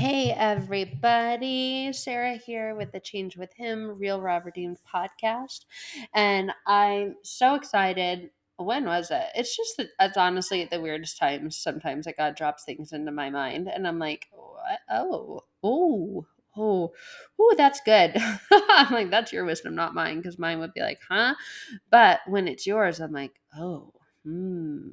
Hey everybody, Sarah here with the Change with Him Real Raw Redeemed podcast. And I'm so excited. When was it? It's just it's honestly at the weirdest times. Sometimes like God drops things into my mind and I'm like, what? oh, oh, oh, oh, that's good. I'm like, that's your wisdom, not mine, because mine would be like, huh? But when it's yours, I'm like, oh, hmm.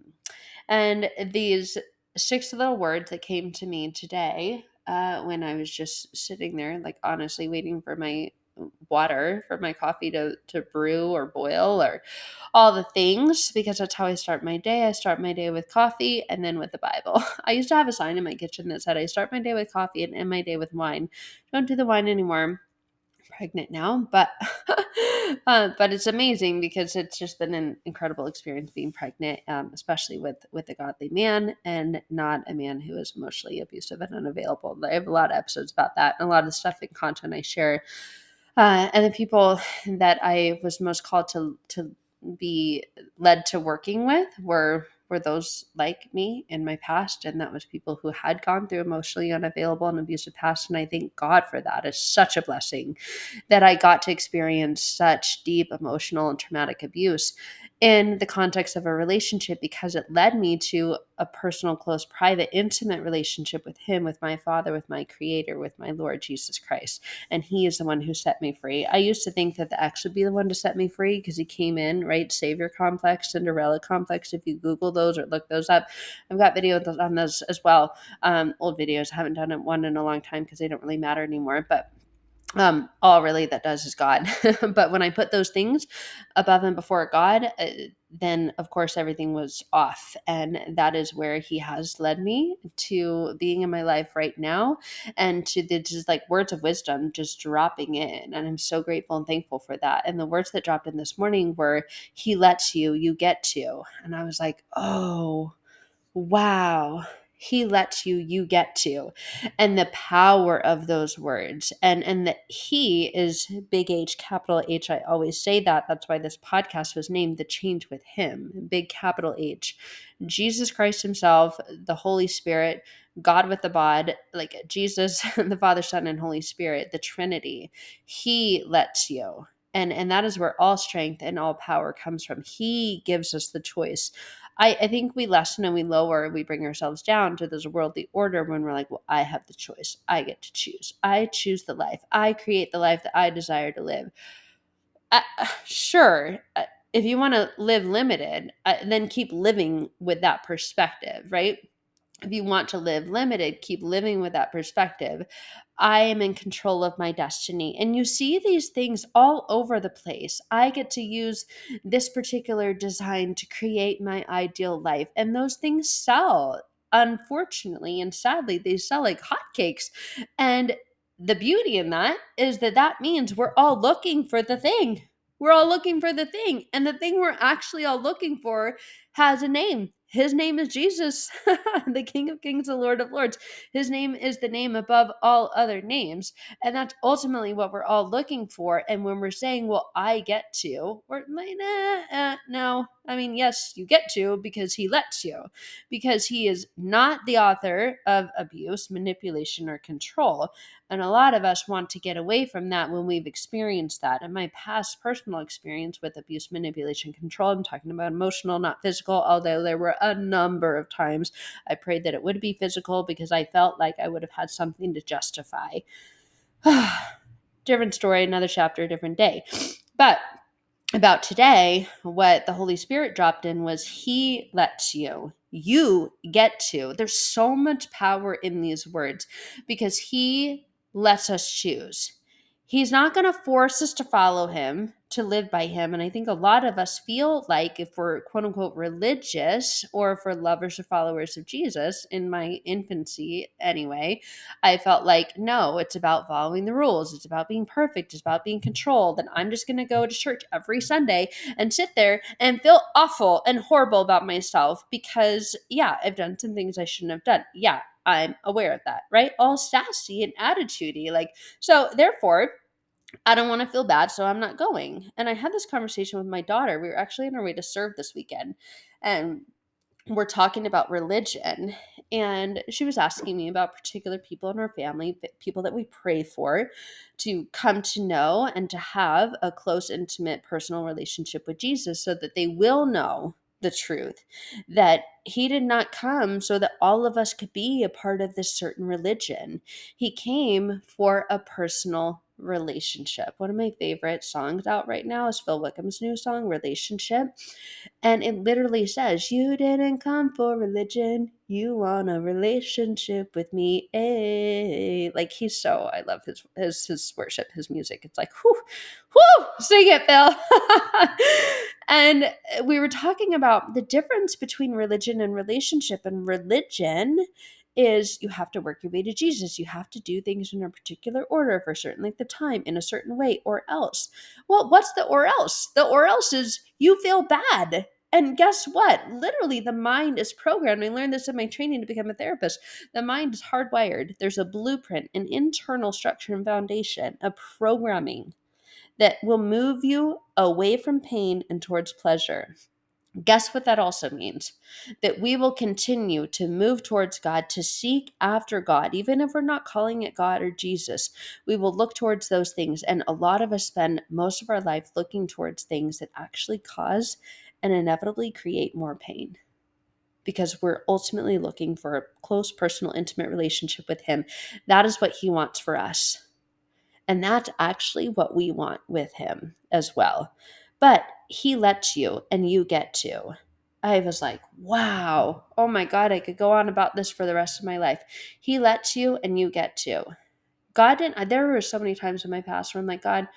And these six little words that came to me today uh, when I was just sitting there, like honestly waiting for my water for my coffee to, to brew or boil or all the things because that's how I start my day. I start my day with coffee and then with the Bible. I used to have a sign in my kitchen that said I start my day with coffee and end my day with wine. Don't do the wine anymore pregnant now, but uh, but it's amazing because it's just been an incredible experience being pregnant, um, especially with with a godly man and not a man who is emotionally abusive and unavailable. I have a lot of episodes about that and a lot of stuff and content I share. Uh, and the people that I was most called to to be led to working with were were those like me in my past and that was people who had gone through emotionally unavailable and abusive past and i thank god for that. It's such a blessing that i got to experience such deep emotional and traumatic abuse in the context of a relationship because it led me to a personal, close, private, intimate relationship with Him, with my Father, with my Creator, with my Lord Jesus Christ. And He is the one who set me free. I used to think that the ex would be the one to set me free because He came in, right? Savior complex, Cinderella complex. If you Google those or look those up, I've got videos on those as well. Um, old videos. I haven't done one in a long time because they don't really matter anymore. But um all really? That does is god. But when i put those things above and before god uh, then of course everything was off. And that is where he has led me to being in my life right now and to the just like words of wisdom just dropping in. And i'm so grateful and thankful for that. And the words that dropped in this morning were he lets you you get to. And i was like oh wow he lets you you get to. And the power of those words and and that he is big h capital h. I always say that. That's why this podcast was named the change with him big capital h. Jesus christ himself the holy spirit god with the bod like jesus the father son and holy spirit the trinity. He lets you. And and that is where all strength and all power comes from. He gives us the choice I, I think we lessen and we lower, and we bring ourselves down to this worldly order when we're like, well, I have the choice. I get to choose. I choose the life. I create the life that I desire to live. Uh, sure, uh, if you want to live limited, uh, then keep living with that perspective, right? If you want to live limited, keep living with that perspective. I am in control of my destiny. And you see these things all over the place. I get to use this particular design to create my ideal life. And those things sell, unfortunately and sadly, they sell like hotcakes. And the beauty in that is that that means we're all looking for the thing. We're all looking for the thing. And the thing we're actually all looking for has a name his name is Jesus, the King of Kings, the Lord of Lords. His name is the name above all other names. And that's ultimately what we're all looking for. And when we're saying, well, I get to, we're like, nah, uh, no. I mean, yes, you get to because he lets you, because he is not the author of abuse, manipulation, or control. And a lot of us want to get away from that when we've experienced that. In my past personal experience with abuse, manipulation, control, I'm talking about emotional, not physical, although there were a number of times I prayed that it would be physical because I felt like I would have had something to justify. different story, another chapter, a different day. But about today, what the Holy Spirit dropped in was He lets you. You get to. There's so much power in these words because He lets us choose. He's not going to force us to follow him, to live by him. And I think a lot of us feel like if we're quote unquote religious or if we're lovers or followers of Jesus, in my infancy anyway, I felt like, no, it's about following the rules. It's about being perfect. It's about being controlled. And I'm just going to go to church every Sunday and sit there and feel awful and horrible about myself because, yeah, I've done some things I shouldn't have done. Yeah, I'm aware of that, right? All sassy and attitudey. Like, so therefore, I don't want to feel bad, so I'm not going. And I had this conversation with my daughter. We were actually on our way to serve this weekend. And we're talking about religion and she was asking me about particular people in our family people that we pray for to come to know and to have a close intimate personal relationship with jesus so that they will know the truth that he did not come so that all of us could be a part of this certain religion he came for a personal relationship. One of my favorite songs out right now is Phil Wickham's new song, Relationship. And it literally says, You didn't come for religion, you want a relationship with me. Hey. Like he's so I love his his his worship, his music. It's like, whoo, whoo, sing it, Phil. and uh, we were talking about the difference between religion and relationship. And religion is you have to work your way to Jesus. You have to do things in a particular order for a certain length of time in a certain way, or else. Well, what's the or else? The or else is you feel bad. And guess what? Literally, the mind is programmed. I learned this in my training to become a therapist. The mind is hardwired. There's a blueprint, an internal structure and foundation, a programming that will move you away from pain and towards pleasure. Guess what that also means? That we will continue to move towards God, to seek after God, even if we're not calling it God or Jesus. We will look towards those things. And a lot of us spend most of our life looking towards things that actually cause and inevitably create more pain because we're ultimately looking for a close, personal, intimate relationship with Him. That is what He wants for us. And that's actually what we want with Him as well. But he lets you and you get to. I was like, wow, oh my God, I could go on about this for the rest of my life. He lets you and you get to. God didn't, there were so many times in my past where I'm like, God,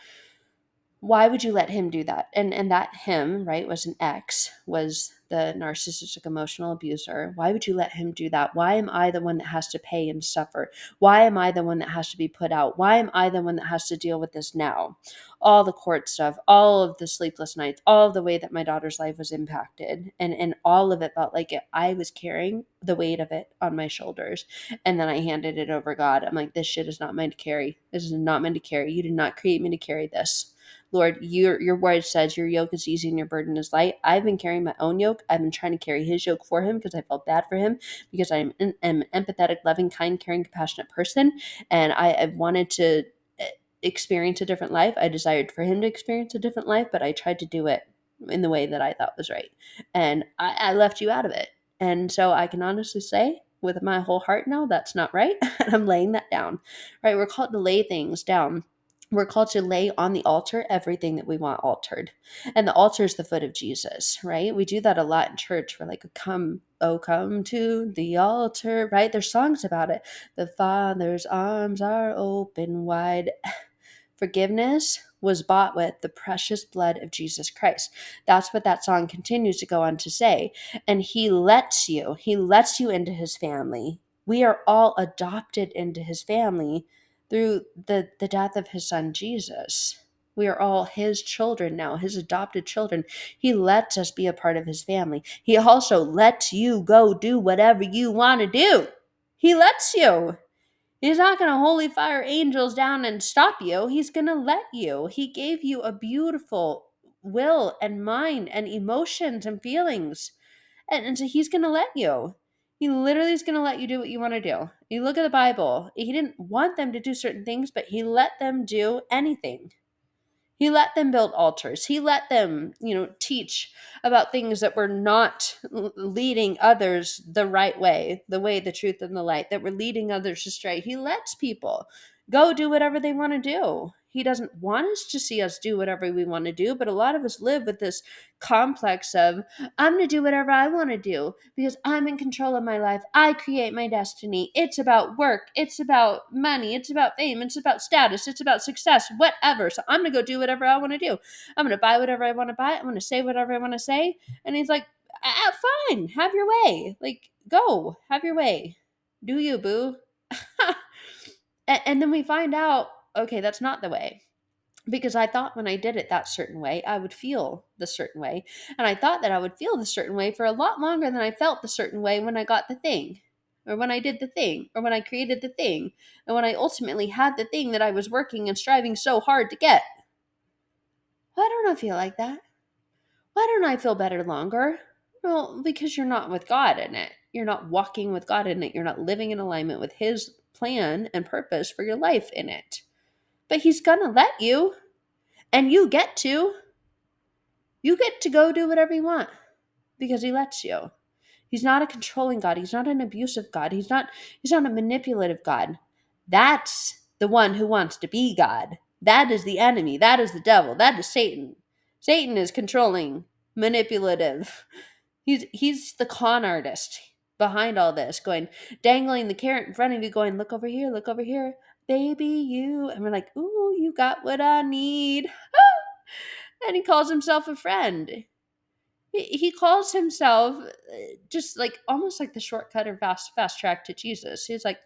why would you let him do that? And and that him, right, was an ex, was the narcissistic emotional abuser. Why would you let him do that? Why am I the one that has to pay and suffer? Why am I the one that has to be put out? Why am I the one that has to deal with this now? All the court stuff, all of the sleepless nights, all of the way that my daughter's life was impacted, and and all of it felt like it, I was carrying the weight of it on my shoulders. And then I handed it over God. I'm like, this shit is not meant to carry. This is not meant to carry. You did not create me to carry this. Lord, your your word says your yoke is easy and your burden is light. I've been carrying my own yoke. I've been trying to carry his yoke for him because I felt bad for him because I'm an, an empathetic, loving, kind, caring, compassionate person, and I, I wanted to eh, experience a different life. I desired for him to experience a different life, but I tried to do it in the way that I thought was right, and I, I left you out of it. And so I can honestly say with my whole heart now that's not right and i'm laying that down right we're called to lay things down we're called to lay on the altar everything that we want altered. And the altar is the foot of Jesus, right? We do that a lot in church. We're like, come, oh, come to the altar, right? There's songs about it. The Father's arms are open wide. Forgiveness was bought with the precious blood of Jesus Christ. That's what that song continues to go on to say. And he lets you, he lets you into his family. We are all adopted into his family through the, the death of his son Jesus. We are all his children now, his adopted children. He lets us be a part of his family. He also lets you go do whatever you want to do. He lets you. He's not going to holy fire angels down and stop you. He's going to let you. He gave you a beautiful will and mind and emotions and feelings. And, and so he's going to let you. He literally is going to let you do what you want to do. You look at the Bible, he didn't want them to do certain things, but he let them do anything. He let them build altars. He let them, you know, teach about things that were not leading others the right way, the way, the truth, and the light, that were leading others astray. He lets people go do whatever they want to do. He doesn't want us to see us do whatever we want to do, but a lot of us live with this complex of, I'm going to do whatever I want to do because I'm in control of my life. I create my destiny. It's about work. It's about money. It's about fame. It's about status. It's about success, whatever. So I'm going to go do whatever I want to do. I'm going to buy whatever I want to buy. I'm going to say whatever I want to say. And he's like, ah, fine, have your way. Like, go, have your way. Do you, boo? and, and then we find out okay, that's not the way. Because I thought when I did it that certain way, I would feel the certain way. And I thought that I would feel the certain way for a lot longer than I felt the certain way when I got the thing, or when I did the thing, or when I created the thing, and when I ultimately had the thing that I was working and striving so hard to get. Why don't I feel like that? Why don't I feel better longer? Well, because you're not with God in it. You're not walking with God in it. You're not living in alignment with His plan and purpose for your life in it. But He's going to let you, and you get to. You get to go do whatever you want because He lets you. He's not a controlling God. He's not an abusive God. He's not he's not a manipulative God. That's the one who wants to be God. That is the enemy. That is the devil. That is Satan. Satan is controlling, manipulative. He's he's the con artist behind all this, going dangling the carrot in front of you, going, look over here, look over here, baby, you. And we're like, ooh, you got what I need. and he calls himself a friend he calls himself uh, just like almost like the shortcut or fast fast track to Jesus. He's like,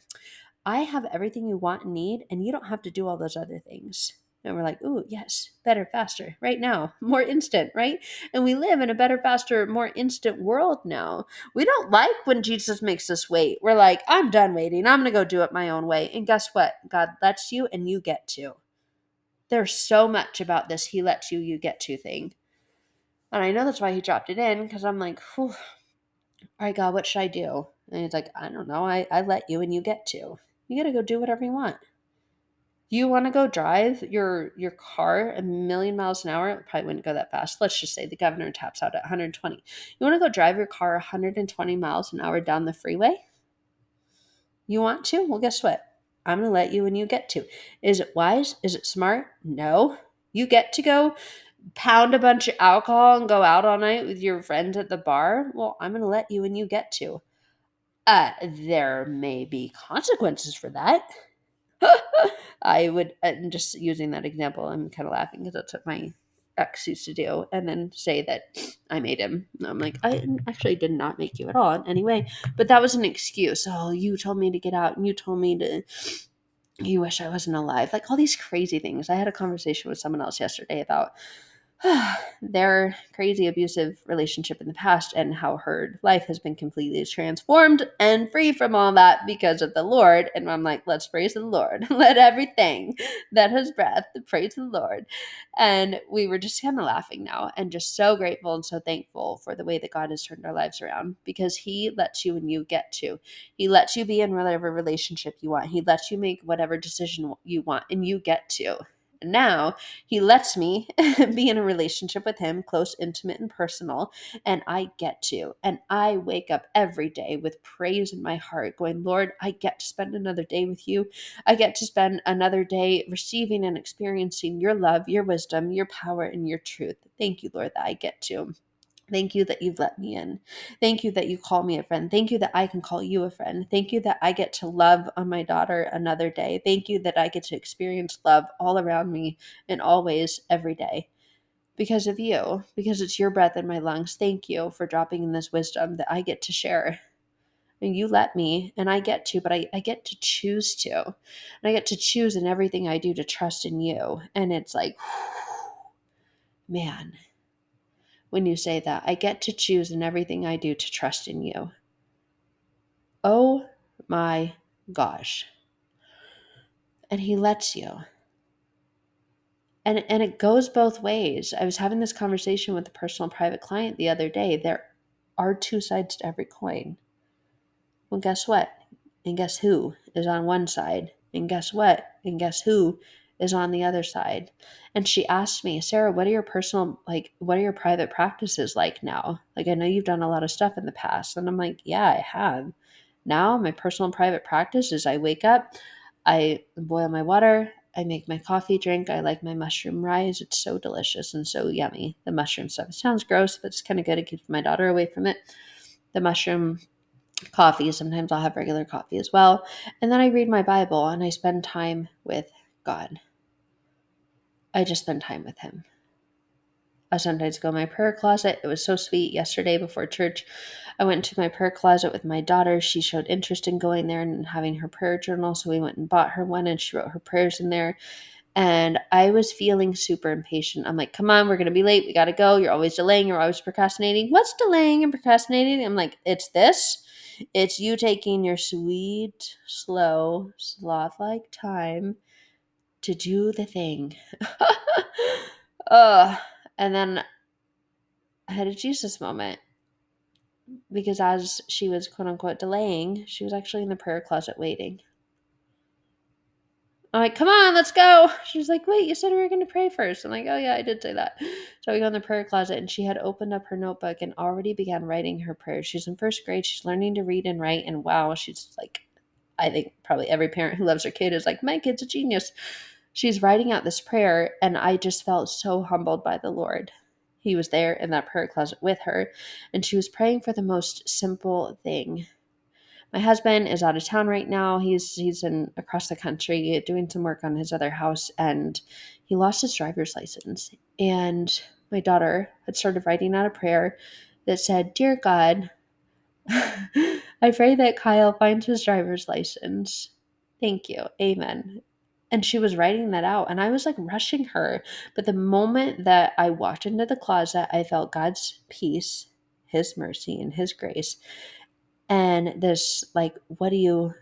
I have everything you want and need, and you don't have to do all those other things. And we're like, ooh, yes, better, faster, right now, more instant, right? And we live in a better, faster, more instant world now. We don't like when Jesus makes us wait. We're like, I'm done waiting. I'm going to go do it my own way. And guess what? God lets you, and you get to. There's so much about this He lets you, you get to thing and I know that's why he dropped it in because I'm like, all right, God, what should I do? And he's like, I don't know. I, I let you and you get to. You got to go do whatever you want. You want to go drive your your car a million miles an hour? It probably wouldn't go that fast. Let's just say the governor taps out at 120. You want to go drive your car 120 miles an hour down the freeway? You want to? Well, guess what? I'm going to let you and you get to. Is it wise? Is it smart? No. You get to go pound a bunch of alcohol and go out all night with your friends at the bar, well, I'm going to let you and you get to. Uh, there may be consequences for that. I would, and just using that example, I'm kind of laughing because that's what my ex used to do, and then say that I made him. I'm like, I mm-hmm. actually did not make you at all. Anyway, but that was an excuse. Oh, you told me to get out, and you told me to. You wish I wasn't alive. Like all these crazy things. I had a conversation with someone else yesterday about their crazy abusive relationship in the past and how her life has been completely transformed and free from all that because of the Lord. And I'm like, let's praise the Lord. Let everything that has breath praise the Lord. And we were just kind of laughing now and just so grateful and so thankful for the way that God has turned our lives around because He lets you and you get to. He lets you be in whatever relationship you want. He lets you make whatever decision you want and you get to now he lets me be in a relationship with him, close, intimate, and personal, and I get to. And I wake up every day with praise in my heart, going, Lord, I get to spend another day with you. I get to spend another day receiving and experiencing your love, your wisdom, your power, and your truth. Thank you, Lord, that I get to. Thank you that you've let me in. Thank you that you call me a friend. Thank you that I can call you a friend. Thank you that I get to love on my daughter another day. Thank you that I get to experience love all around me in all ways every day because of you, because it's your breath in my lungs. Thank you for dropping in this wisdom that I get to share. And you let me, and I get to, but I, I get to choose to. And I get to choose in everything I do to trust in you. And it's like, man when you say that. I get to choose in everything I do to trust in you. Oh my gosh. And he lets you. And, and it goes both ways. I was having this conversation with a personal private client the other day. There are two sides to every coin. Well, guess what? And guess who is on one side? And guess what? And guess who is on the other side. And she asked me, Sarah, what are your personal, like, what are your private practices like now? Like, I know you've done a lot of stuff in the past. And I'm like, yeah, I have. Now, my personal private practice is I wake up, I boil my water, I make my coffee drink. I like my mushroom rise. It's so delicious and so yummy. The mushroom stuff. Sounds gross, but it's kind of good. It keeps my daughter away from it. The mushroom coffee. Sometimes I'll have regular coffee as well. And then I read my Bible and I spend time with God. I just spend time with Him. I sometimes go in my prayer closet. It was so sweet. Yesterday before church, I went to my prayer closet with my daughter. She showed interest in going there and having her prayer journal. So we went and bought her one and she wrote her prayers in there. And I was feeling super impatient. I'm like, come on, we're going to be late. We got to go. You're always delaying. You're always procrastinating. What's delaying and procrastinating? I'm like, it's this. It's you taking your sweet, slow, sloth like time to do the thing. uh, and then I had a Jesus moment. because as she was quote unquote delaying, she was actually in the prayer closet waiting. I'm like, come on, let's go. She's like, wait, you said we were going to pray first. I'm like, oh, yeah, I did say that. So we go in the prayer closet, and she had opened up her notebook and already began writing her prayers. She's in first grade. She's learning to read and write. And wow, she's like, I think probably every parent who loves their kid is like, my kid's a genius. She's writing out this prayer, and I just felt so humbled by the Lord. He was there in that prayer closet with her, and she was praying for the most simple thing my husband is out of town right now. He's he's in across the country doing some work on his other house and he lost his driver's license. And my daughter had started writing out a prayer that said, "Dear God, I pray that Kyle finds his driver's license. Thank you. Amen." And she was writing that out, and I was like rushing her. But the moment that I walked into the closet, I felt God's peace, His mercy, and His grace. And this like what are you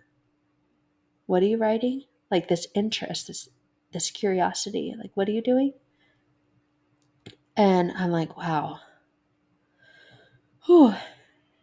what are you writing? Like this interest this this curiosity like what are you doing? And i'm like wow. Whew.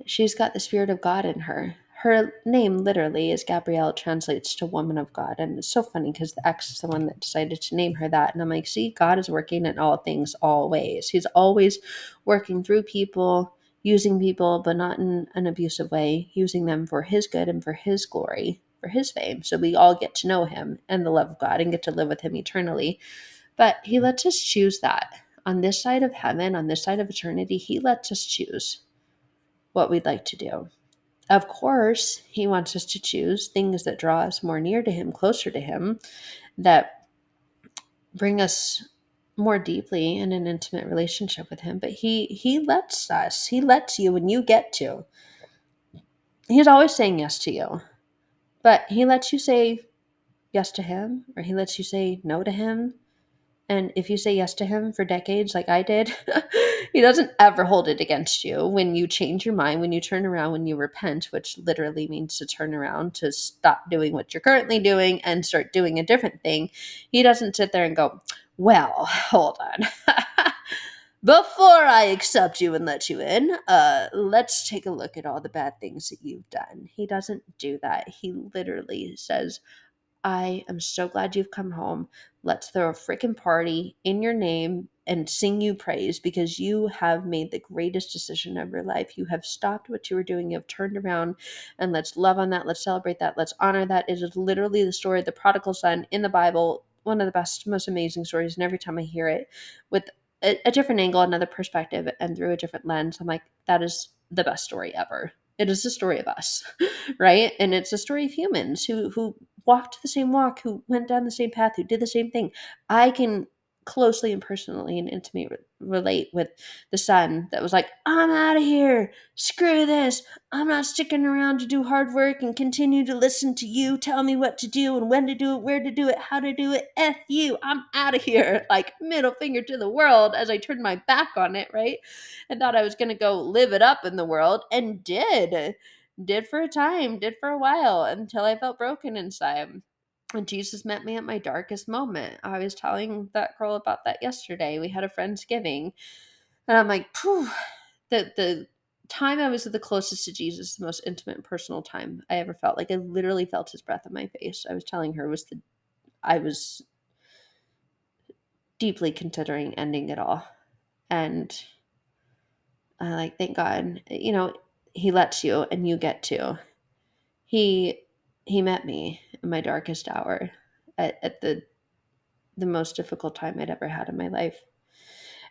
she's got the spirit of god in her her name literally is Gabrielle, translates to woman of God. And it's so funny because the ex is the one that decided to name her that. And I'm like, see, God is working in all things, all ways. He's always working through people, using people, but not in an abusive way, using them for His good and for His glory, for His fame. So we all get to know Him and the love of God and get to live with Him eternally. But He mm-hmm. lets us choose that. On this side of heaven, on this side of eternity, He lets us choose what we'd like to do. Of course, He wants us to choose things that draw us more near to Him, closer to Him, that bring us more deeply in an intimate relationship with him. But he he lets us. He lets you when you get to. He's always saying yes to you. But he lets you say yes to him or he lets you say no to him. And if you say yes to him for decades like i did he doesn't ever hold it against you when you change your mind when you turn around when you repent which literally means to turn around to stop doing what you're currently doing and start doing a different thing he doesn't sit there and go well, hold on. Before I accept you and let you in, uh, let's take a look at all the bad things that you've done. He doesn't do that. He literally says, I am so glad you've come home. Let's throw a freaking party in your name and sing you praise because you have made the greatest decision of your life. You have stopped what you were doing, you have turned around, and let's love on that. Let's celebrate that. Let's honor that. It is literally the story of the prodigal son in the Bible one of the best, most amazing stories. And every time I hear it with a, a different angle, another perspective, and through a different lens, I'm like, that is the best story ever. It is the story of us, right? And it's a story of humans who who walked the same walk, who went down the same path, who did the same thing. I can closely and personally and intimately relate with the son that was like, I'm out of here. Screw this. I'm not sticking around to do hard work and continue to listen to you tell me what to do and when to do it, where to do it, how to do it. F you. I'm out of here. Like, middle finger to the world as I turned my back on it, right? And thought I was going to go live it up in the world and did. Did for a time, did for a while until I felt broken inside and Jesus met me at my darkest moment. I was telling that girl about that yesterday. We had a Friendsgiving. And I'm like, Phew. the the time I was the closest to Jesus, the most intimate personal time I ever felt. Like I literally felt his breath on my face. I was telling her was the I was deeply considering ending it all. And I like, thank God, you know, he lets you and you get to. He he met me in my darkest hour at, at the the most difficult time I'd ever had in my life.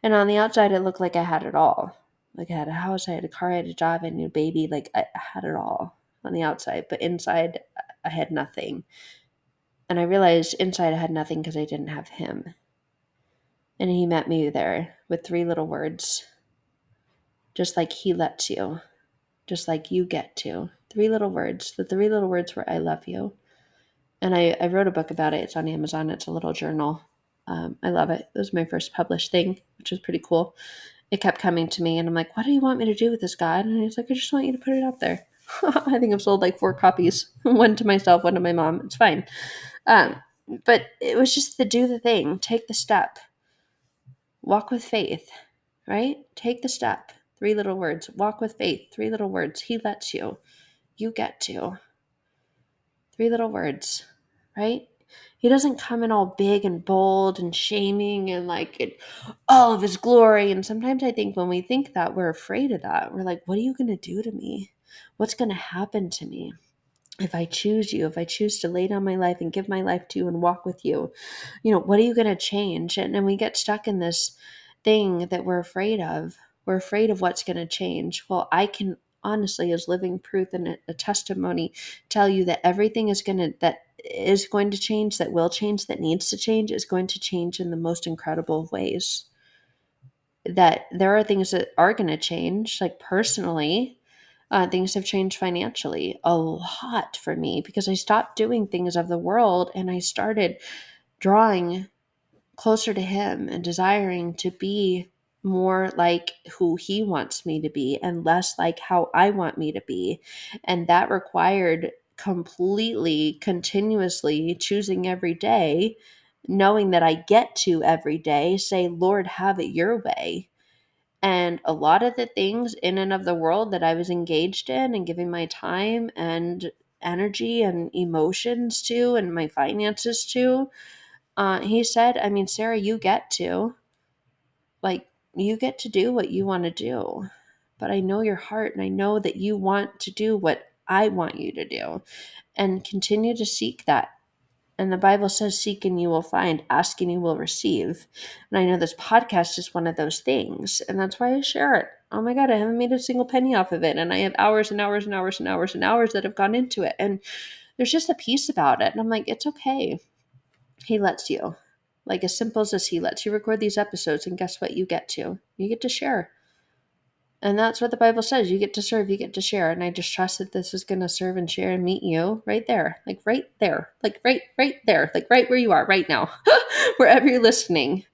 And on the outside it looked like I had it all. Like I had a house, I had a car, I had a job, I had a baby, like I had it all on the outside. But inside I had nothing. And I realized inside I had nothing because I didn't have him. And he met me there with three little words. Just like he lets you. Just like you get to. Three little words. The three little words were I love you and I, I wrote a book about it. It's on Amazon. It's a little journal. Um, I love it. It was my first published thing, which was pretty cool. It kept coming to me, and I'm like, "What do you want me to do with this, God?" And he's like, "I just want you to put it out there." I think I've sold like four copies, one to myself, one to my mom. It's fine. Um, but it was just the do the thing, take the step, walk with faith, right? Take the step. Three little words. Walk with faith. Three little words. He lets you. You get to. Three little words, right? He doesn't come in all big and bold and shaming and like in all of his glory. And sometimes I think when we think that, we're afraid of that. We're like, what are you going to do to me? What's going to happen to me? if I choose you, if I choose to lay down my life and give my life to you and walk with you, you know, what are you going to change? And then we get stuck in this thing that we're afraid of. We're afraid of what's going to change. Well, I can honestly, as living proof and a, a testimony, tell you that everything is going to, that is going to change, that will change, that needs to change, is going to change in the most incredible ways. That there are things that are going to change, like personally, uh, things have changed financially a lot for me because I stopped doing things of the world and I started drawing closer to Him and desiring to be more like who He wants me to be and less like how I want me to be. And that required completely, continuously choosing every day, knowing that I get to every day say, Lord, have it your way and a lot of the things in and of the world that I was engaged in and giving my time and energy and emotions to and my finances to, uh, he said, I mean, Sarah, you get to. Like, you get to do what you want to do. But I know your heart and I know that you want to do what I want you to do and continue to seek that and the Bible says, Seek and you will find, ask and you will receive. And I know this podcast is one of those things. And that's why I share it. Oh my God, I haven't made a single penny off of it. And I have hours and hours and hours and hours and hours that have gone into it. And there's just a piece about it. And I'm like, it's okay. He lets you. Like as simple as this, he lets you record these episodes. And guess what? You get to. You get to share. And that's what the Bible says. You get to serve, you get to share. And I just trust that this is going to serve and share and meet you right there, like right there, like right, right there, like right where you are right now, wherever you're listening,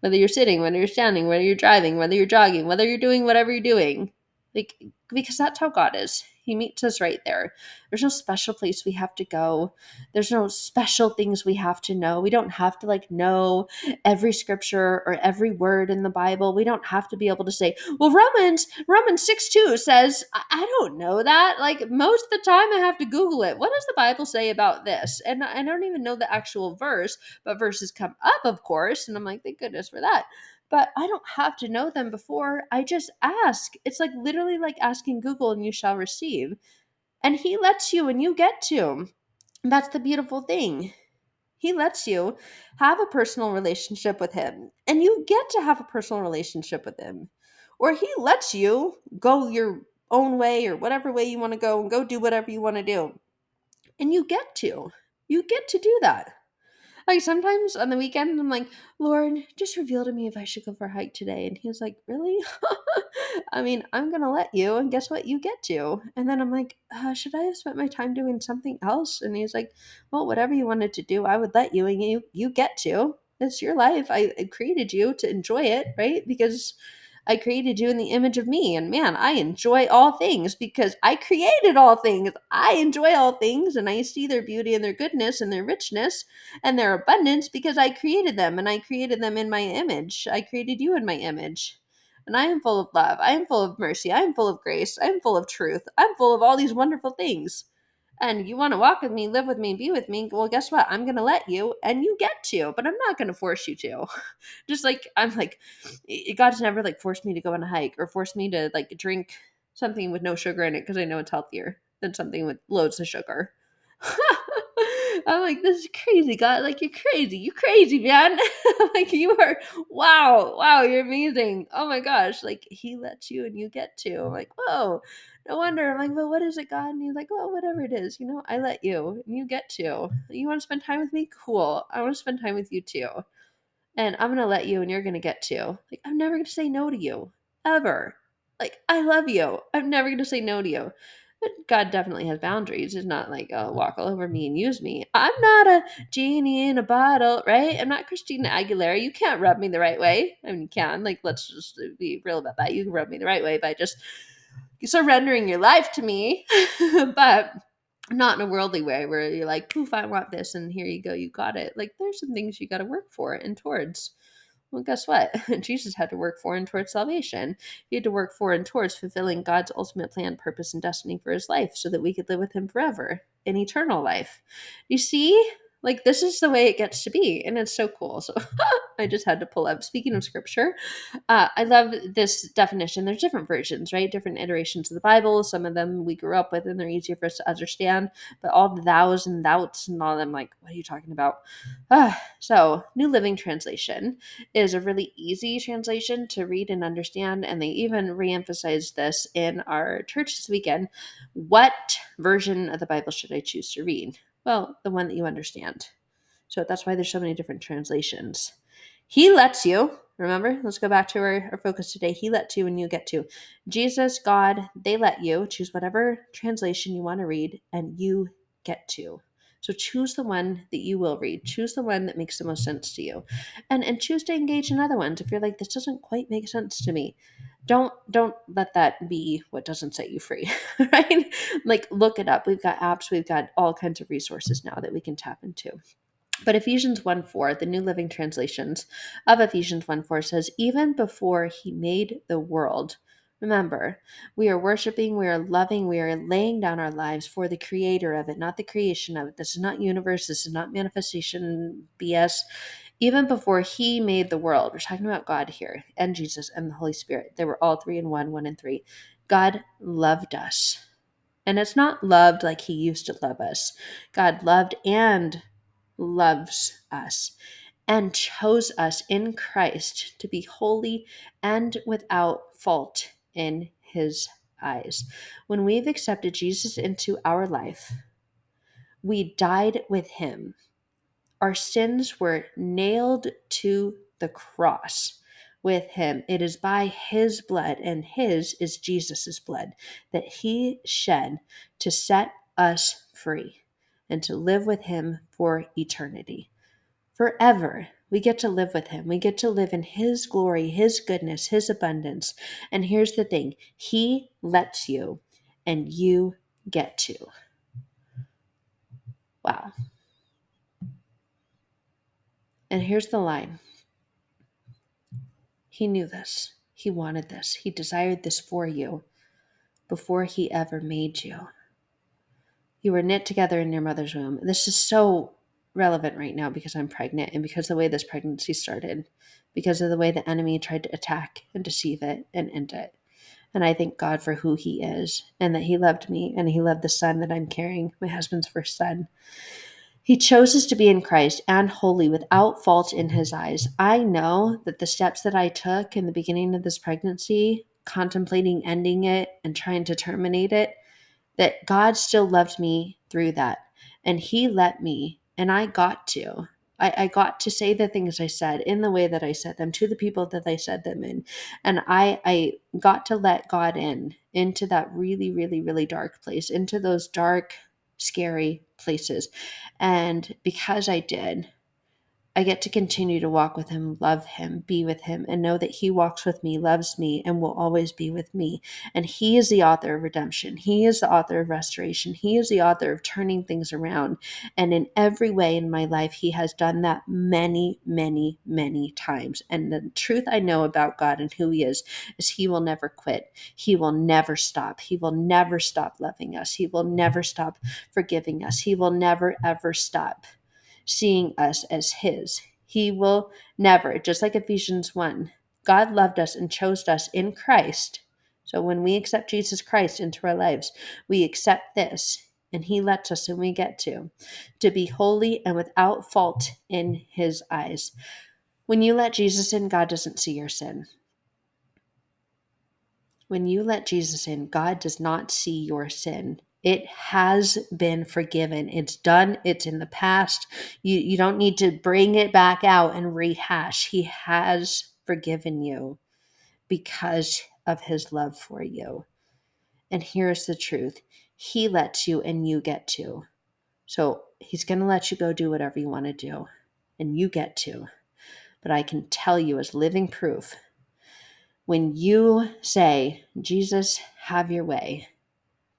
whether you're sitting, whether you're standing, whether you're driving, whether you're jogging, whether you're doing whatever you're doing. Like, because that's how God is. He meets us right there. There's no special place we have to go. There's no special things we have to know. We don't have to like know every scripture or every word in the Bible. We don't have to be able to say, well, Romans, Romans 6 2 says, I, I don't know that. Like most of the time I have to Google it. What does the Bible say about this? And I don't even know the actual verse, but verses come up, of course. And I'm like, thank goodness for that but I don't have to know them before. I just ask. It's like literally like asking Google and you shall receive. And he lets you and you get to. That's the beautiful thing. He lets you have a personal relationship with him and you get to have a personal relationship with him. Or he lets you go your own way or whatever way you want to go and go do whatever you want to do. And you get to. You get to do that. Like sometimes on the weekend, I'm like, Lord, just reveal to me if I should go for a hike today. And he's like, Really? I mean, I'm going to let you. And guess what? You get to. And then I'm like, uh, Should I have spent my time doing something else? And he's like, Well, whatever you wanted to do, I would let you. And you, you get to. It's your life. I created you to enjoy it, right? Because I created you in the image of me. And man, I enjoy all things because I created all things. I enjoy all things and I see their beauty and their goodness and their richness and their abundance because I created them and I created them in my image. I created you in my image. And I am full of love. I am full of mercy. I am full of grace. I am full of truth. I'm full of all these wonderful things and you want to walk with me, live with me, be with me, well, guess what? I'm going to let you and you get to, but I'm not going to force you to. Just like I'm like, God's never like forced me to go on a hike or forced me to like drink something with no sugar in it because I know it's healthier than something with loads of sugar. I'm like, this is crazy, God. Like, you're crazy. You're crazy, man. like, you are, wow, wow, you're amazing. Oh my gosh. Like, he lets you and you get to. I'm like, whoa, no wonder. I'm like, well, what is it, God? And he's like, well, whatever it is, you know, I let you and you get to. You want to spend time with me? Cool. I want to spend time with you too. And I'm going to let you and you're going to get to. Like, I'm never going to say no to you, ever. Like, I love you. I'm never going to say no to you. But God definitely has boundaries. It's not like, oh, walk all over me and use me. I'm not a genie in a bottle, right? I'm not Christina Aguilera. You can't rub me the right way. I mean, you can. Like, let's just be real about that. You can rub me the right way by just surrendering your life to me, but not in a worldly way where you're like, poof, I want this, and here you go, you got it. Like, there's some things you got to work for and towards. Well, guess what? Jesus had to work for and towards salvation. He had to work for and towards fulfilling God's ultimate plan, purpose, and destiny for his life so that we could live with him forever in eternal life. You see? Like, this is the way it gets to be, and it's so cool. So, I just had to pull up. Speaking of scripture, uh, I love this definition. There's different versions, right? Different iterations of the Bible. Some of them we grew up with, and they're easier for us to understand. But all the thous and thouts and all them, like, what are you talking about? Uh, so, New Living Translation is a really easy translation to read and understand, and they even reemphasize this in our church this weekend. What version of the Bible should I choose to read? Well, the one that you understand. So that's why there's so many different translations. He lets you, remember? Let's go back to our, our focus today. He lets you and you get to. Jesus, God, they let you choose whatever translation you want to read and you get to. So choose the one that you will read. Choose the one that makes the most sense to you. And and choose to engage in other ones if you're like this doesn't quite make sense to me don't don't let that be what doesn't set you free right? Like look it up. We've got apps. We've got all kinds of resources now that we can tap into. But Ephesians 1 4, the New Living Translations of Ephesians 1 4 says, Even before he made the world, remember, we are worshiping, we are loving, we are laying down our lives for the creator of it, not the creation of it. This is not universe, this is not manifestation BS even before he made the world, we're talking about God here and Jesus and the Holy Spirit. They were all three in one, one and three. God loved us. And it's not loved like he used to love us. God loved and loves us and chose us in Christ to be holy and without fault in his eyes. When we've accepted Jesus into our life, we died with him our sins were nailed to the cross with him. It is by his blood, and his is Jesus' blood, that he shed to set us free and to live with him for eternity. Forever, we get to live with him. We get to live in his glory, his goodness, his abundance. And here's the thing he lets you, and you get to. Wow. And here's the line He knew this. He wanted this. He desired this for you before He ever made you. You were knit together in your mother's womb. This is so relevant right now because I'm pregnant and because the way this pregnancy started, because of the way the enemy tried to attack and deceive it and end it. And I thank God for who He is and that He loved me and He loved the son that I'm carrying, my husband's first son. He chose to be in Christ and holy without fault in his eyes. I know that the steps that I took in the beginning of this pregnancy, contemplating ending it and trying to terminate it, that God still loved me through that. And he let me, and I got to. I, I got to say the things I said in the way that I said them to the people that I said them in. And I, I got to let God in into that really, really, really dark place, into those dark, scary places. And because I did, I get to continue to walk with him, love him, be with him, and know that he walks with me, loves me, and will always be with me. And he is the author of redemption. He is the author of restoration. He is the author of turning things around. And in every way in my life, he has done that many, many, many times. And the truth I know about God and who he is is he will never quit. He will never stop. He will never stop loving us. He will never stop forgiving us. He will never, ever stop seeing us as His. He will never, just like Ephesians 1, God loved us and chose us in Christ. So when we accept Jesus Christ into our lives, we accept this and he lets us and we get to to be holy and without fault in his eyes when you let jesus in god doesn't see your sin when you let jesus in god does not see your sin it has been forgiven. It's done. It's in the past. You, you don't need to bring it back out and rehash. He has forgiven you because of his love for you. And here's the truth He lets you, and you get to. So he's going to let you go do whatever you want to do, and you get to. But I can tell you, as living proof, when you say, Jesus, have your way,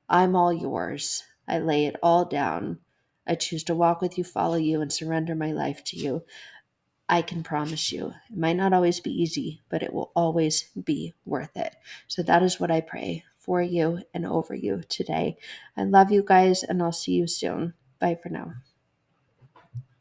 I'm all yours. I lay it all down. I choose to walk with you, follow you, and surrender my life to you. I can promise you, it might not always be easy, but it will always be worth it. So that is what I pray for you and over you today. I love you guys, and I'll see you soon. Bye for now.